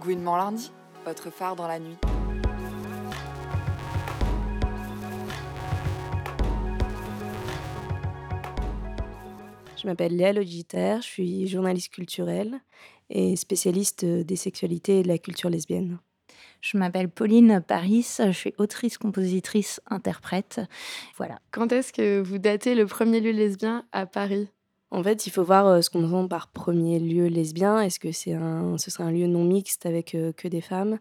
Gouinement lundi, votre phare dans la nuit. Je m'appelle Léa Logiter, je suis journaliste culturelle et spécialiste des sexualités et de la culture lesbienne. Je m'appelle Pauline Paris, je suis autrice, compositrice, interprète. Voilà. Quand est-ce que vous datez le premier lieu lesbien à Paris? En fait, il faut voir euh, ce qu'on entend par premier lieu lesbien. Est-ce que c'est un, ce serait un lieu non mixte avec euh, que des femmes?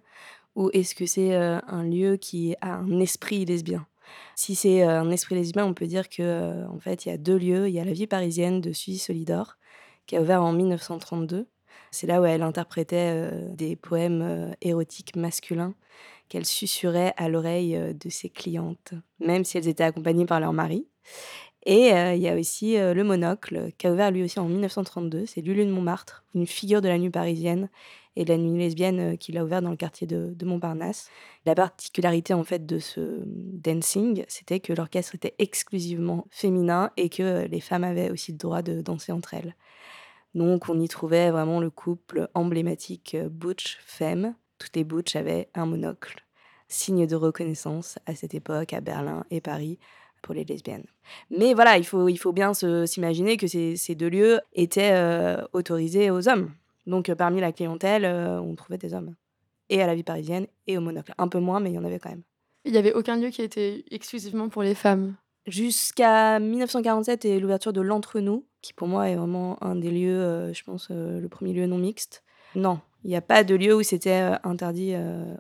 Ou est-ce que c'est euh, un lieu qui a un esprit lesbien? Si c'est un esprit lesbien, on peut dire que en fait, il y a deux lieux. Il y a la vie parisienne de Suzy Solidor qui a ouvert en 1932 c'est là où elle interprétait des poèmes érotiques masculins qu'elle susurrait à l'oreille de ses clientes, même si elles étaient accompagnées par leur mari. Et il y a aussi le Monocle, qui a ouvert lui aussi en 1932. C'est Lulu de Montmartre, une figure de la nuit parisienne et de la nuit lesbienne qu'il a ouvert dans le quartier de, de, Montparnasse. La particularité en fait de ce dancing, c'était que l'orchestre était exclusivement féminin et que les femmes avaient aussi le droit de danser entre elles. Donc on y trouvait vraiment le couple emblématique euh, Butch-Femme. Toutes les Butch avaient un monocle, signe de reconnaissance à cette époque à Berlin et Paris pour les lesbiennes. Mais voilà, il faut, il faut bien s'imaginer que ces, ces, deux lieux étaient euh, autorisés aux hommes. Donc euh, parmi la clientèle, on trouvait des hommes. Et à la vie parisienne et au monocle. Un peu moins, mais il y en avait quand même. Il n'y avait aucun lieu qui était exclusivement pour les femmes Jusqu'à 1947 et l'ouverture de l'Entre-nous, qui pour moi est vraiment un des lieux, euh, je pense, euh, le premier lieu non mixte. Non, il n'y a pas de lieu où c'était euh, interdit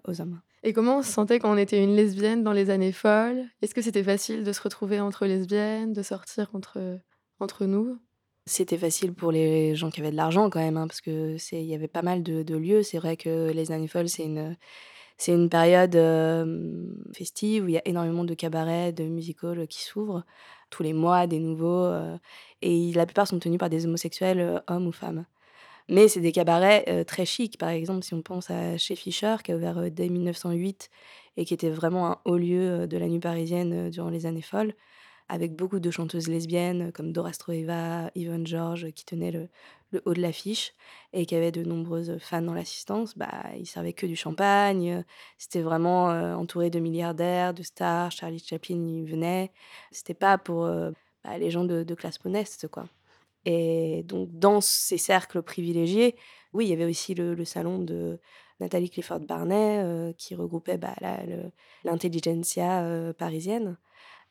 aux hommes. Et comment on se sentait quand on était une lesbienne dans les années folles? Est-ce que c'était facile de se retrouver entre lesbiennes, de sortir entre, entre nous? C'était facile pour les gens qui avaient de l'argent quand même, hein, parce que c'est il y avait pas mal de, lieux. C'est vrai que les années folles, c'est une c'est une période festive où il y a énormément de cabarets, de musicals qui s'ouvrent tous les mois, des nouveaux. et la plupart sont tenus par des homosexuels, hommes ou femmes. Mais c'est des cabarets très chics. Par exemple, si on pense à Chez Fischer, qui a ouvert dès 1908 et qui était vraiment un haut lieu de la nuit parisienne durant les années folles, avec beaucoup de chanteuses lesbiennes comme Dora Stroeva, Yvonne Georges, qui tenaient le, haut de l'affiche et qui avait de nombreuses fans dans l'assistance, bah, il servait que du champagne. C'était vraiment entouré de milliardaires, de stars. Charlie Chaplin y venait. C'était pas pour bah, les gens de, classe modeste, quoi. Et donc, dans ces cercles privilégiés, oui, il y avait aussi le, salon de Nathalie Clifford Barnet euh, qui regroupait bah, l'intelligentsia parisienne.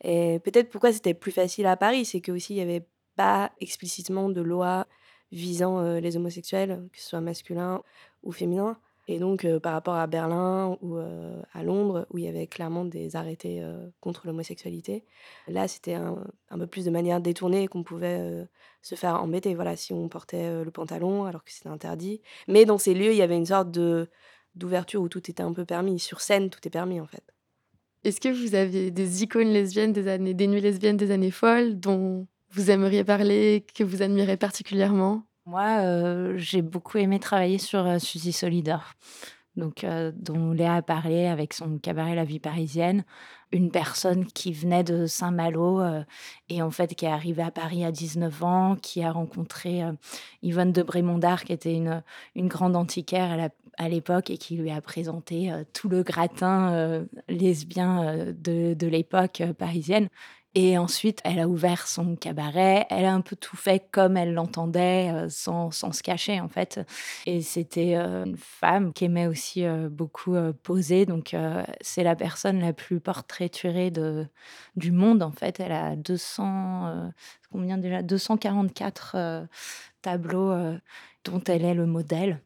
Et peut-être pourquoi c'était plus facile à Paris, c'est qu'aussi il n'y avait pas explicitement de loi visant les homosexuels, que ce soit masculin ou féminin. Et donc, par rapport à Berlin ou à Londres, où il y avait clairement des arrêtés contre l'homosexualité, là, c'était un, peu plus de manière détournée qu'on pouvait se faire embêter. Voilà, si on portait le pantalon alors que c'était interdit. Mais dans ces lieux, il y avait une sorte de d'ouverture où tout était un peu permis. Sur scène, tout est permis, en fait. Est-ce que vous aviez des icônes lesbiennes des années, des nuits lesbiennes des années folles dont vous aimeriez parler, que vous admirez particulièrement? Moi, euh, j'ai beaucoup aimé travailler sur euh, Suzy Solidor, donc, euh, dont Léa a parlé avec son cabaret La vie parisienne. Une personne qui venait de Saint-Malo et en fait qui est arrivée à Paris à 19 ans, qui a rencontré Yvonne de Brémondard, qui était une, grande antiquaire à l'époque et qui lui a présenté tout le gratin lesbien de l'époque parisienne. Et ensuite, elle a ouvert son cabaret. Elle a un peu tout fait comme elle l'entendait, euh, sans, sans, se cacher, en fait. Et c'était euh, une femme qui aimait aussi euh, beaucoup poser. Donc, c'est la personne la plus portraiturée du monde, en fait. Elle a 200, combien déjà? 244 tableaux dont elle est le modèle.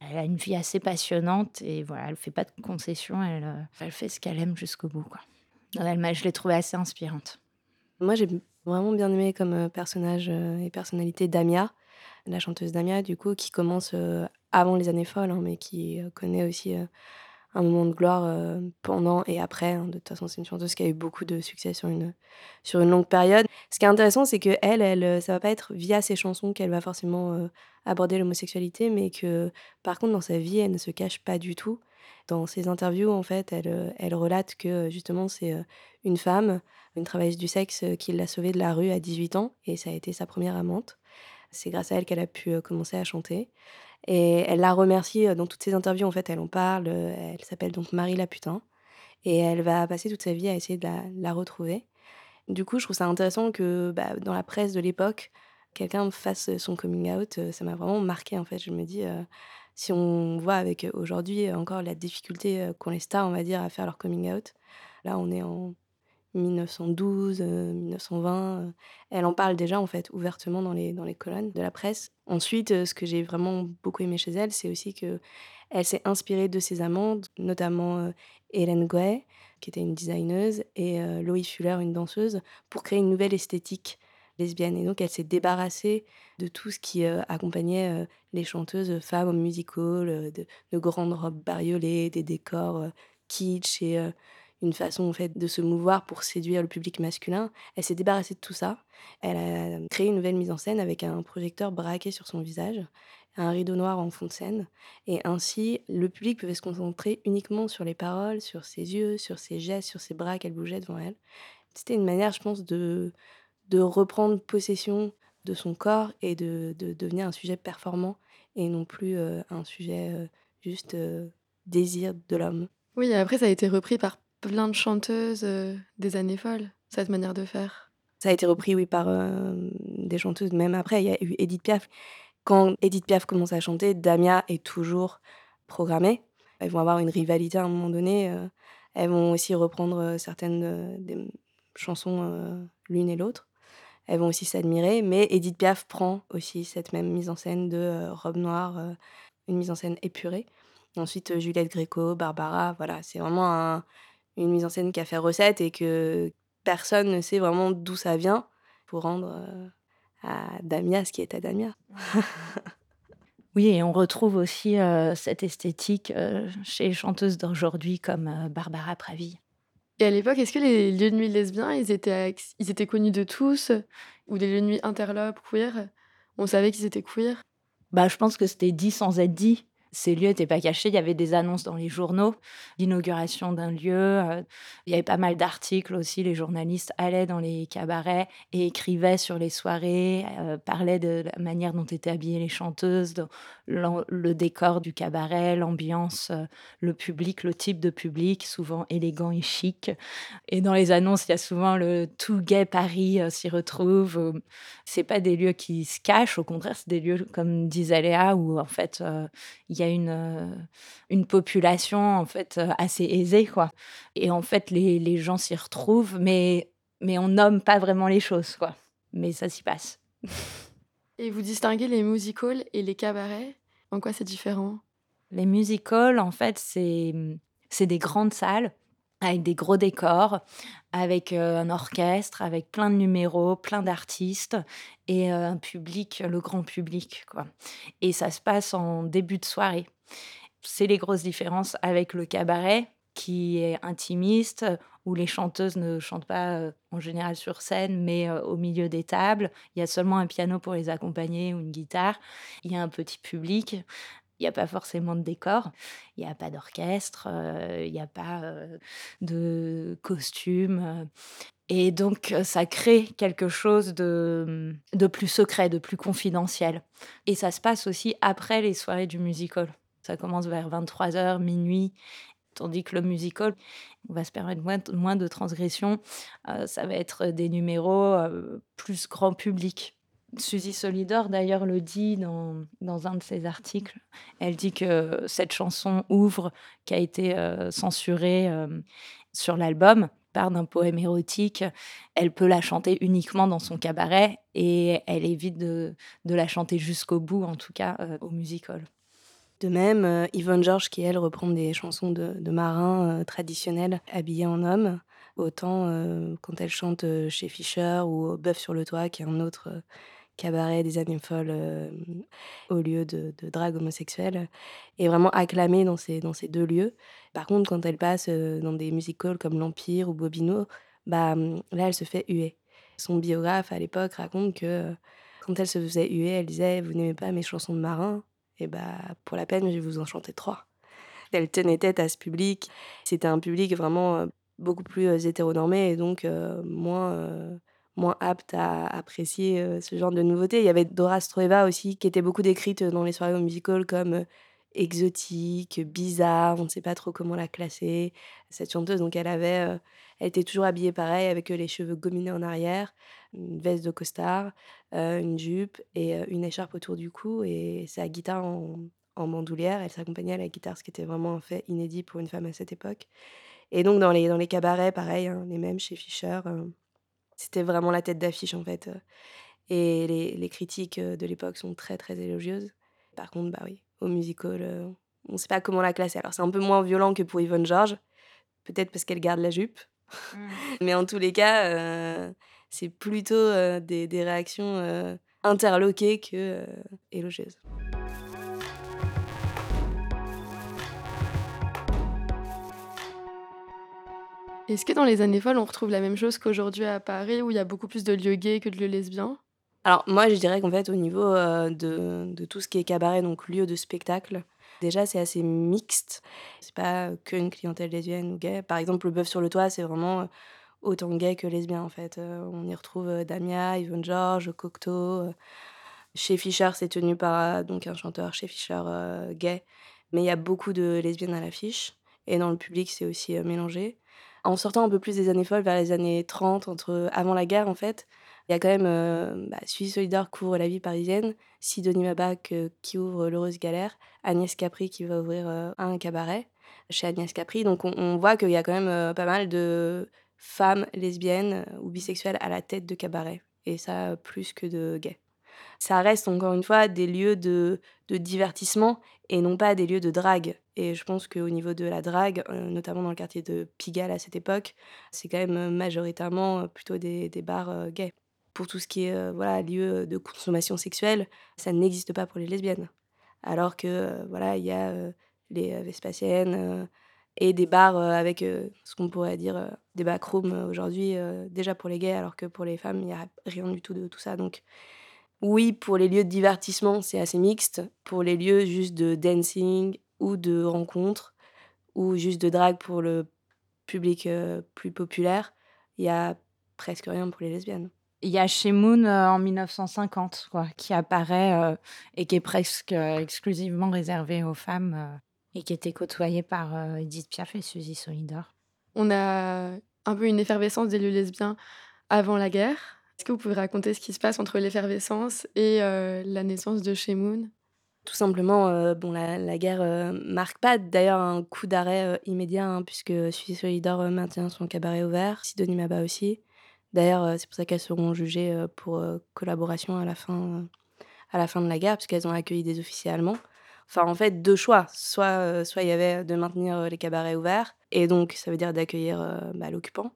Elle a une vie assez passionnante et voilà, elle fait pas de concessions. Elle, elle fait ce qu'elle aime jusqu'au bout, quoi. je l'ai trouvée assez inspirante. Moi, j'ai vraiment bien aimé comme euh, personnage euh, et personnalité Damia, la chanteuse Damia, du coup, qui commence euh, avant les années folles, hein, mais qui connaît aussi un moment de gloire pendant et après. Hein. De toute façon, c'est une chanteuse qui a eu beaucoup de succès sur une, sur une longue période. Ce qui est intéressant, c'est que elle, elle, ça va pas être via ses chansons qu'elle va forcément aborder l'homosexualité, mais que par contre, dans sa vie, elle ne se cache pas du tout. Dans ses interviews, en fait, elle, elle relate que justement, c'est une femme une travailleuse du sexe qui l'a sauvée de la rue à 18 ans, et ça a été sa première amante. C'est grâce à elle qu'elle a pu commencer à chanter. Et elle la remercie dans toutes ses interviews, en fait, elle en parle. Elle s'appelle donc Marie Laputain. Et elle va passer toute sa vie à essayer de la, retrouver. Du coup, je trouve ça intéressant que bah, dans la presse de l'époque, quelqu'un fasse son coming out. Ça m'a vraiment marqué, en fait. Je me dis, si on voit avec aujourd'hui encore la difficulté qu'ont les stars, on va dire, à faire leur coming out, là, on est en 1912, 1920. Elle en parle déjà, en fait, ouvertement dans les, dans les colonnes de la presse. Ensuite, ce que j'ai vraiment beaucoup aimé chez elle, c'est aussi que elle s'est inspirée de ses amantes, notamment Hélène Gouet, qui était une designeuse, et Loïe Fuller, une danseuse, pour créer une nouvelle esthétique lesbienne. Et donc, elle s'est débarrassée de tout ce qui accompagnait les chanteuses femmes au musical, de, de, grandes robes bariolées, des décors kitsch et une façon en fait de se mouvoir pour séduire le public masculin. Elle s'est débarrassée de tout ça. Elle a créé une nouvelle mise en scène avec un projecteur braqué sur son visage, un rideau noir en fond de scène, et ainsi le public pouvait se concentrer uniquement sur les paroles, sur ses yeux, sur ses gestes, sur ses bras qu'elle bougeait devant elle. C'était une manière, je pense, de, de reprendre possession de son corps et de, de devenir un sujet performant et non plus euh, un sujet euh, juste euh, désir de l'homme. Oui, après ça a été repris par plein de chanteuses des années folles, cette manière de faire. Ça a été repris, oui, par des chanteuses. Même après, il y a eu Edith Piaf. Quand Edith Piaf commence à chanter, Damia est toujours programmée. Elles vont avoir une rivalité à un moment donné. Elles vont aussi reprendre certaines des chansons l'une et l'autre. Elles vont aussi s'admirer. Mais Edith Piaf prend aussi cette même mise en scène de robe noire, une mise en scène épurée. Ensuite, Juliette Gréco, Barbara, voilà, c'est vraiment un, une mise en scène qui a fait recette et que personne ne sait vraiment d'où ça vient pour rendre euh, à Damia ce qui est à Damia. oui, et on retrouve aussi euh, cette esthétique euh, chez les chanteuses d'aujourd'hui comme Barbara Pravi. Et à l'époque, est-ce que les lieux de nuit lesbiens, ils étaient, ils étaient connus de tous Ou des lieux de nuit interlopes, queer On savait qu'ils étaient queer? Bah, Je pense que c'était dit sans être dit ces lieux n'étaient pas cachés. Il y avait des annonces dans les journaux d'inauguration d'un lieu. Euh, il y avait pas mal d'articles aussi. Les journalistes allaient dans les cabarets et écrivaient sur les soirées, euh, parlaient de la manière dont étaient habillées les chanteuses, le décor du cabaret, l'ambiance, euh, le public, le type de public, souvent élégant et chic. Et dans les annonces, il y a souvent le tout gay Paris s'y retrouve. C'est pas des lieux qui se cachent, au contraire, c'est des lieux, comme disait Léa, où en fait, il y a une, euh, une population en fait euh, assez aisée quoi. Et en fait les, les gens s'y retrouvent, mais mais on nomme pas vraiment les choses quoi. Mais ça s'y passe. Et vous distinguez les musicals et les cabarets En quoi c'est différent? Les musicals en fait c'est c'est des grandes salles avec des gros décors, avec euh, un orchestre, avec plein de numéros, plein d'artistes et euh, un public, le grand public. Quoi. Et ça se passe en début de soirée. C'est les grosses différences avec le cabaret qui est intimiste, où les chanteuses ne chantent pas euh, en général sur scène, mais au milieu des tables. Il y a seulement un piano pour les accompagner ou une guitare. Il y a un petit public il n'y a pas forcément de décor, il n'y a pas d'orchestre, euh, il n'y a pas euh, de costume. Euh. Et donc, ça crée quelque chose de, de plus secret, de plus confidentiel. Et ça se passe aussi après les soirées du musical. Ça commence vers 23h, minuit. Tandis que le musical, on va se permettre moins, de transgressions. ça va être des numéros plus grand public. Suzy Solidor, d'ailleurs, le dit dans, un de ses articles. Elle dit que cette chanson ouvre, qui a été euh, censurée euh, sur l'album, part d'un poème érotique. Elle peut la chanter uniquement dans son cabaret et elle évite de, de la chanter jusqu'au bout, en tout cas euh, au musical. De même, Yvonne Georges, qui elle reprend des chansons de, marins traditionnels habillés en homme, autant quand elle chante chez Fischer ou Bœuf sur le toit, qui est un autre cabaret des années folles euh, au lieu de, drague homosexuelle est vraiment acclamée dans ces, deux lieux. Par contre, quand elle passe euh, dans des musicals comme l'Empire ou Bobino, bah, là, elle se fait huer. Son biographe à l'époque raconte que euh, quand elle se faisait huer, elle disait Vous n'aimez pas mes chansons de marin Et bah, pour la peine, je vais vous en chanter trois. Elle tenait tête à ce public. C'était un public vraiment beaucoup plus hétéronormé et donc moins moins aptes à apprécier ce genre de nouveautés. Il y avait Dora Strueva aussi, qui était beaucoup décrite dans les soirées au musical comme exotique, bizarre, on ne sait pas trop comment la classer. Cette chanteuse, donc elle avait, elle était toujours habillée pareil, avec les cheveux gominés en arrière, une veste de costard, une jupe et une écharpe autour du cou et sa guitare en, en. Elle s'accompagnait à la guitare, ce qui était vraiment un fait inédit pour une femme à cette époque. Et donc dans les, dans les cabarets, pareil, hein, les mêmes chez Fischer, c'était vraiment la tête d'affiche en fait. Et les, les critiques de l'époque sont très très élogieuses. Par contre, bah oui, au musical, on ne sait pas comment la classer. Alors c'est un peu moins violent que pour Yvonne George, peut-être parce qu'elle garde la jupe. Mmh. Mais en tous les cas, c'est plutôt des, des, réactions interloquées que élogieuses. Est-ce que dans les années folles, on retrouve la même chose qu'aujourd'hui à Paris, où il y a beaucoup plus de lieux gays que de lieux lesbiens? Alors moi, je dirais qu'en fait, au niveau de, de, tout ce qui est cabaret, donc lieu de spectacle, déjà c'est assez mixte. C'est pas qu'une clientèle lesbienne ou gay. Par exemple, le bœuf sur le toit, c'est vraiment autant gay que lesbien en fait. on y retrouve Damia, Yvonne Georges, Cocteau. Chez Fischer, c'est tenu par donc un chanteur chez Fischer gay, mais il y a beaucoup de lesbiennes à l'affiche. Et dans le public, c'est aussi mélangé en sortant un peu plus des années folles, vers les années 30, entre, avant la guerre en fait, il y a quand même euh, bah, Solidaire couvre la vie parisienne, Sidonie Mabac euh, qui ouvre l'heureuse galère, Agnès Capri qui va ouvrir euh, un cabaret chez Agnès Capri. Donc on, voit qu'il y a quand même pas mal de femmes lesbiennes ou bisexuelles à la tête de cabaret. Et ça, plus que de gays. Ça reste encore une fois des lieux de, de divertissement et non pas des lieux de drague. Et je pense qu'au niveau de la drague, euh, notamment dans le quartier de Pigalle à cette époque, c'est quand même majoritairement euh, plutôt des, des bars euh, gays. Pour tout ce qui est voilà, lieu de consommation sexuelle, ça n'existe pas pour les lesbiennes. Alors que voilà, il y a les Vespasiennes et des bars avec ce qu'on pourrait dire des backrooms aujourd'hui, déjà pour les gays, alors que pour les femmes, il n'y a rien du tout de tout ça. Donc oui, pour les lieux de divertissement, c'est assez mixte. Pour les lieux juste de dancing ou de rencontres ou juste de drague pour le public euh, plus populaire, il y a presque rien pour les lesbiennes. Il y a chez Moon euh, en 1950 quoi, qui apparaît euh, et qui est presque exclusivement réservé aux femmes et qui était côtoyé par Edith Piaf et Suzy Solidor. On a un peu une effervescence des lieux lesbiens avant la guerre est-ce que vous pouvez raconter ce qui se passe entre l'effervescence et euh, la naissance de Shemoun Tout simplement, euh, bon, la, la guerre euh, marque pas d'ailleurs un coup d'arrêt immédiat, hein, puisque Suisse Solidor maintient son cabaret ouvert, Sidonie Maba aussi. D'ailleurs, c'est pour ça qu'elles seront jugées pour collaboration à la, fin, à la fin de la guerre, puisqu'elles ont accueilli des officiers allemands. Enfin, en fait, deux choix. Soit soit il y avait de maintenir les cabarets ouverts, et donc ça veut dire d'accueillir bah, l'occupant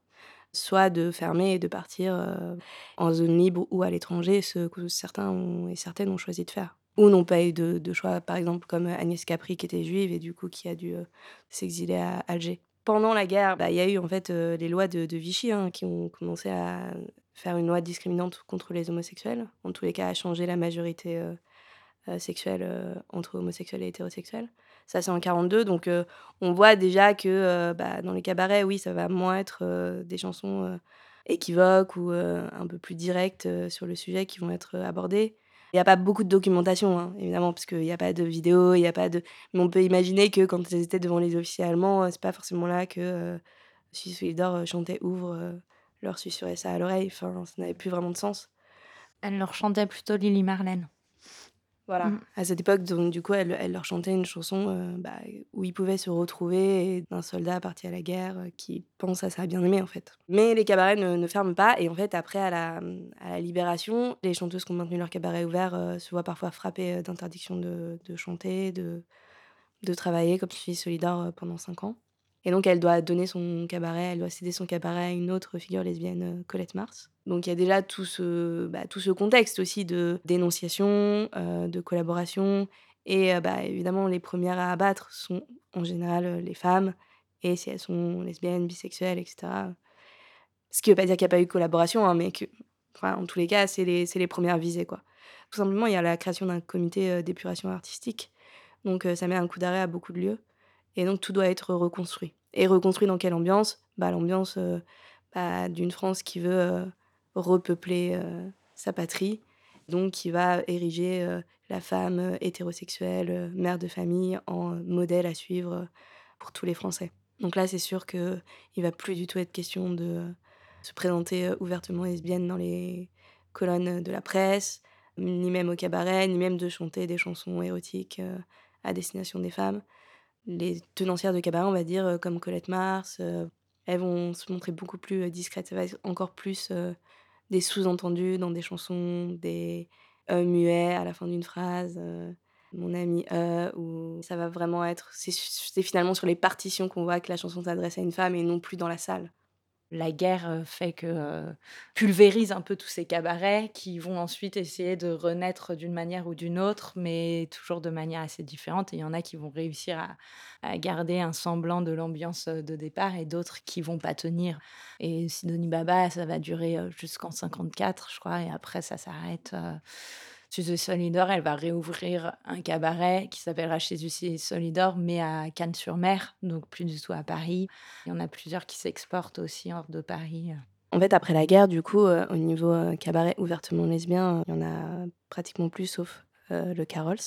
soit de fermer et de partir euh, en zone libre ou à l'étranger, ce que certains ont, et certaines ont choisi de faire. Ou n'ont pas eu de, choix, par exemple comme Agnès Capri qui était juive et du coup qui a dû euh, s'exiler à Alger. Pendant la guerre, bah, il y a eu en fait euh, les lois de, Vichy hein, qui ont commencé à faire une loi discriminante contre les homosexuels, en tous les cas à changer la majorité sexuelle entre homosexuels et hétérosexuels. Ça, c'est en 42. Donc, euh, on voit déjà que euh, bah, dans les cabarets, oui, ça va moins être euh, des chansons équivoques ou un peu plus directes sur le sujet qui vont être abordées. Il n'y a pas beaucoup de documentation, hein, évidemment, parce qu'il n'y a pas de vidéo, il y a pas de... Mais on peut imaginer que quand elles étaient devant les officiers allemands, c'est pas forcément là que euh, Suisse d'or chantait Ouvre, leur susurrait ça à l'oreille. Enfin, ça n'avait plus vraiment de sens. Elle leur chantait plutôt Lily Marlène. Voilà. Mmh. À cette époque, donc, du coup, elle, elle leur chantait une chanson euh, bah, où ils pouvaient se retrouver d'un soldat parti à la guerre euh, qui pense à sa bien-aimée, en fait. Mais les cabarets ne, ne, ferment pas. Et en fait, après, à la, à la libération, les chanteuses qui ont maintenu leur cabaret ouvert euh, se voient parfois frappées d'interdiction de, de, chanter, de, de travailler, comme je suis solidaire pendant cinq ans. Et donc, elle doit donner son cabaret, elle doit céder son cabaret à une autre figure lesbienne, Colette Mars. Donc, il y a déjà tout ce, bah, tout ce contexte aussi de dénonciation, euh, de collaboration. Et euh, bah, évidemment, les premières à abattre sont en général euh, les femmes. Et si elles sont lesbiennes, bisexuelles, etc. Ce qui ne veut pas dire qu'il n'y a pas eu de collaboration, hein, mais que, en tous les cas, c'est les, les premières visées. Quoi. Tout simplement, il y a la création d'un comité d'épuration artistique. Donc, ça met un coup d'arrêt à beaucoup de lieux. Et donc tout doit être reconstruit. Et reconstruit dans quelle ambiance? Bah, L'ambiance euh, bah, d'une France qui veut euh, repeupler sa patrie. Donc, il va ériger la femme hétérosexuelle, mère de famille, en modèle à suivre pour tous les Français. Donc là, c'est sûr qu'il ne va plus du tout être question de se présenter ouvertement lesbienne dans les colonnes de la presse, ni même au cabaret, ni même de chanter des chansons érotiques à destination des femmes. Les tenancières de cabaret, on va dire, comme Colette Mars, elles vont se montrer beaucoup plus discrètes. Ça va être encore plus des sous-entendus dans des chansons, des muets à la fin d'une phrase, mon ami e, ou ça va vraiment être. C'est finalement sur les partitions qu'on voit que la chanson s'adresse à une femme et non plus dans la salle la guerre fait que pulvérise un peu tous ces cabarets qui vont ensuite essayer de renaître d'une manière ou d'une autre, mais toujours de manière assez différente. Et il y en a qui vont réussir à, garder un semblant de l'ambiance de départ et d'autres qui vont pas tenir. Et Sidonie Baba, ça va durer jusqu'en 54, je crois, et après ça s'arrête. Suzy Solidor, elle va réouvrir un cabaret qui s'appellera chez Suzy Solidor, mais à Cannes-sur-Mer, donc plus du tout à Paris. Il y en a plusieurs qui s'exportent aussi hors de Paris. En fait, après la guerre, du coup, euh, au niveau euh, cabaret ouvertement lesbien, il y en a pratiquement plus, sauf euh, le Carols,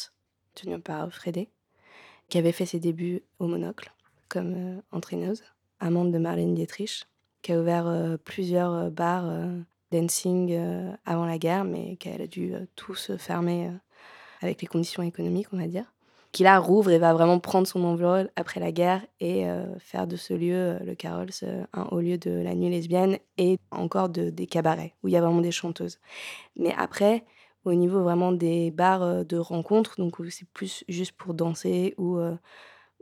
tenu par Frédé, qui avait fait ses débuts au Monocle comme entraîneuse, amante de Marlène Dietrich, qui a ouvert plusieurs bars dancing euh, avant la guerre, mais qu'elle a dû euh, tout se fermer euh, avec les conditions économiques, on va dire. Qui là rouvre et va vraiment prendre son envol après la guerre et faire de ce lieu, le Carols, un haut lieu de la nuit lesbienne et encore de, des cabarets où il y a vraiment des chanteuses. Mais après, au niveau vraiment des bars de rencontres, donc où c'est plus juste pour danser ou,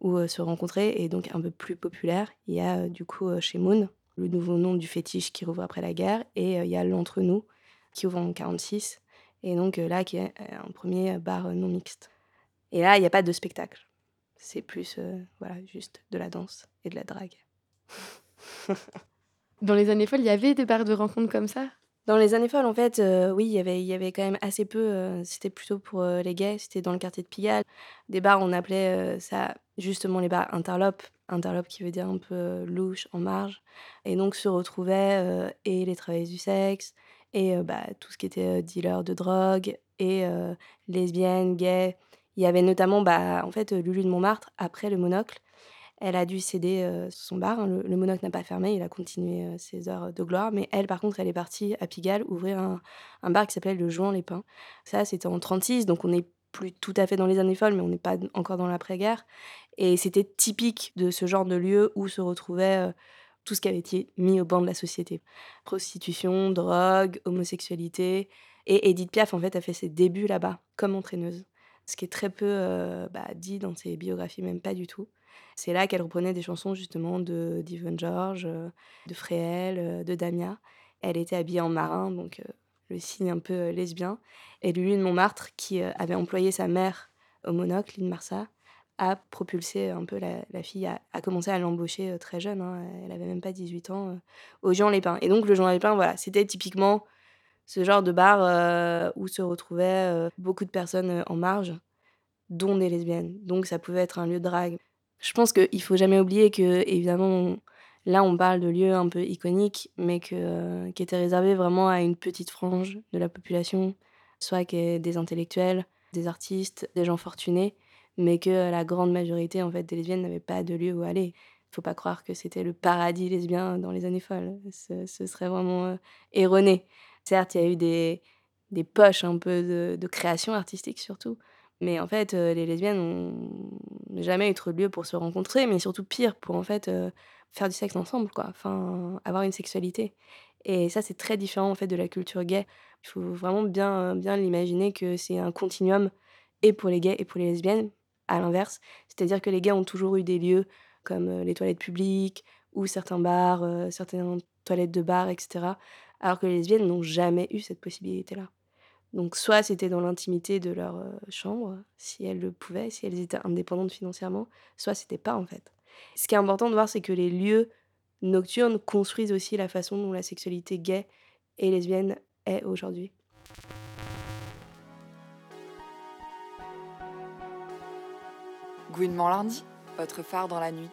ou se rencontrer et donc un peu plus populaire, il y a du coup chez Moon, le nouveau nom du fétiche qui rouvre après la guerre. Et il y a l'Entre-nous qui ouvre en 46. Et donc là, qui est un premier bar non mixte. Et là, il n'y a pas de spectacle. C'est plus, voilà, juste de la danse et de la drague. Dans les années folles, il y avait des bars de rencontres comme ça? Dans les années folles, en fait, oui, y il y avait quand même assez peu. c'était plutôt pour les gays, c'était dans le quartier de Pigalle. Des bars, on appelait ça justement les bars interlopes interlope qui veut dire un peu louche, en marge. Et donc se retrouvaient et les travailleuses du sexe, et bah, tout ce qui était dealer de drogue, et lesbiennes, gays. Il y avait notamment, bah, en fait, Lulu de Montmartre, après le monocle. Elle a dû céder son bar. Hein. Le, monocle n'a pas fermé, il a continué ses heures de gloire. Mais elle, par contre, elle est partie à Pigalle ouvrir un, bar qui s'appelait le Jouan les Pins. Ça, c'était en 36, donc on est plus tout à fait dans les années folles, mais on n'est pas encore dans l'après-guerre. Et c'était typique de ce genre de lieu où se retrouvait euh, tout ce qui avait été mis au banc de la société. Prostitution, drogue, homosexualité. Et Edith Piaf, en fait, a fait ses débuts là-bas, comme entraîneuse. Ce qui est très peu euh, bah, dit dans ses biographies, même pas du tout. C'est là qu'elle reprenait des chansons justement de d'Yvonne George, euh, de Fréhel, de Damia. Elle était habillée en marin, donc le signe un peu lesbien. Et Lulu de Montmartre, qui avait employé sa mère au monocle, Lynn Marsa, a propulsé un peu la, fille, a, commencé à l'embaucher très jeune, hein, elle avait même pas 18 ans, au Jean Lépin. Et donc le Jean Lépin, voilà, c'était typiquement ce genre de bar où se retrouvaient beaucoup de personnes en marge, dont des lesbiennes. Donc ça pouvait être un lieu de drague. Je pense qu'il faut jamais oublier que, évidemment, là on parle de lieux un peu iconiques, mais que, qui étaient réservés vraiment à une petite frange de la population, soit des intellectuels, des artistes, des gens fortunés mais que la grande majorité en fait des lesbiennes n'avaient pas de lieu où aller. Il faut pas croire que c'était le paradis lesbien dans les années folles. Ce, serait vraiment erroné. Certes, il y a eu des, des poches un peu de, création artistique surtout, mais en fait, les lesbiennes n'ont jamais eu trop de lieu pour se rencontrer, mais surtout pire, pour en fait faire du sexe ensemble, quoi. Enfin, avoir une sexualité. Et ça, c'est très différent en fait de la culture gay. Il faut vraiment bien, bien l'imaginer que c'est un continuum et pour les gays et pour les lesbiennes, à l'inverse. C'est-à-dire que les gays ont toujours eu des lieux comme les toilettes publiques ou certains bars, certaines toilettes de bar, etc. Alors que les lesbiennes n'ont jamais eu cette possibilité-là. Donc soit c'était dans l'intimité de leur chambre, si elles le pouvaient, si elles étaient indépendantes financièrement, soit c'était pas en fait. Ce qui est important de voir, c'est que les lieux nocturnes construisent aussi la façon dont la sexualité gay et lesbienne est aujourd'hui. Gouinement lundi, votre phare dans la nuit.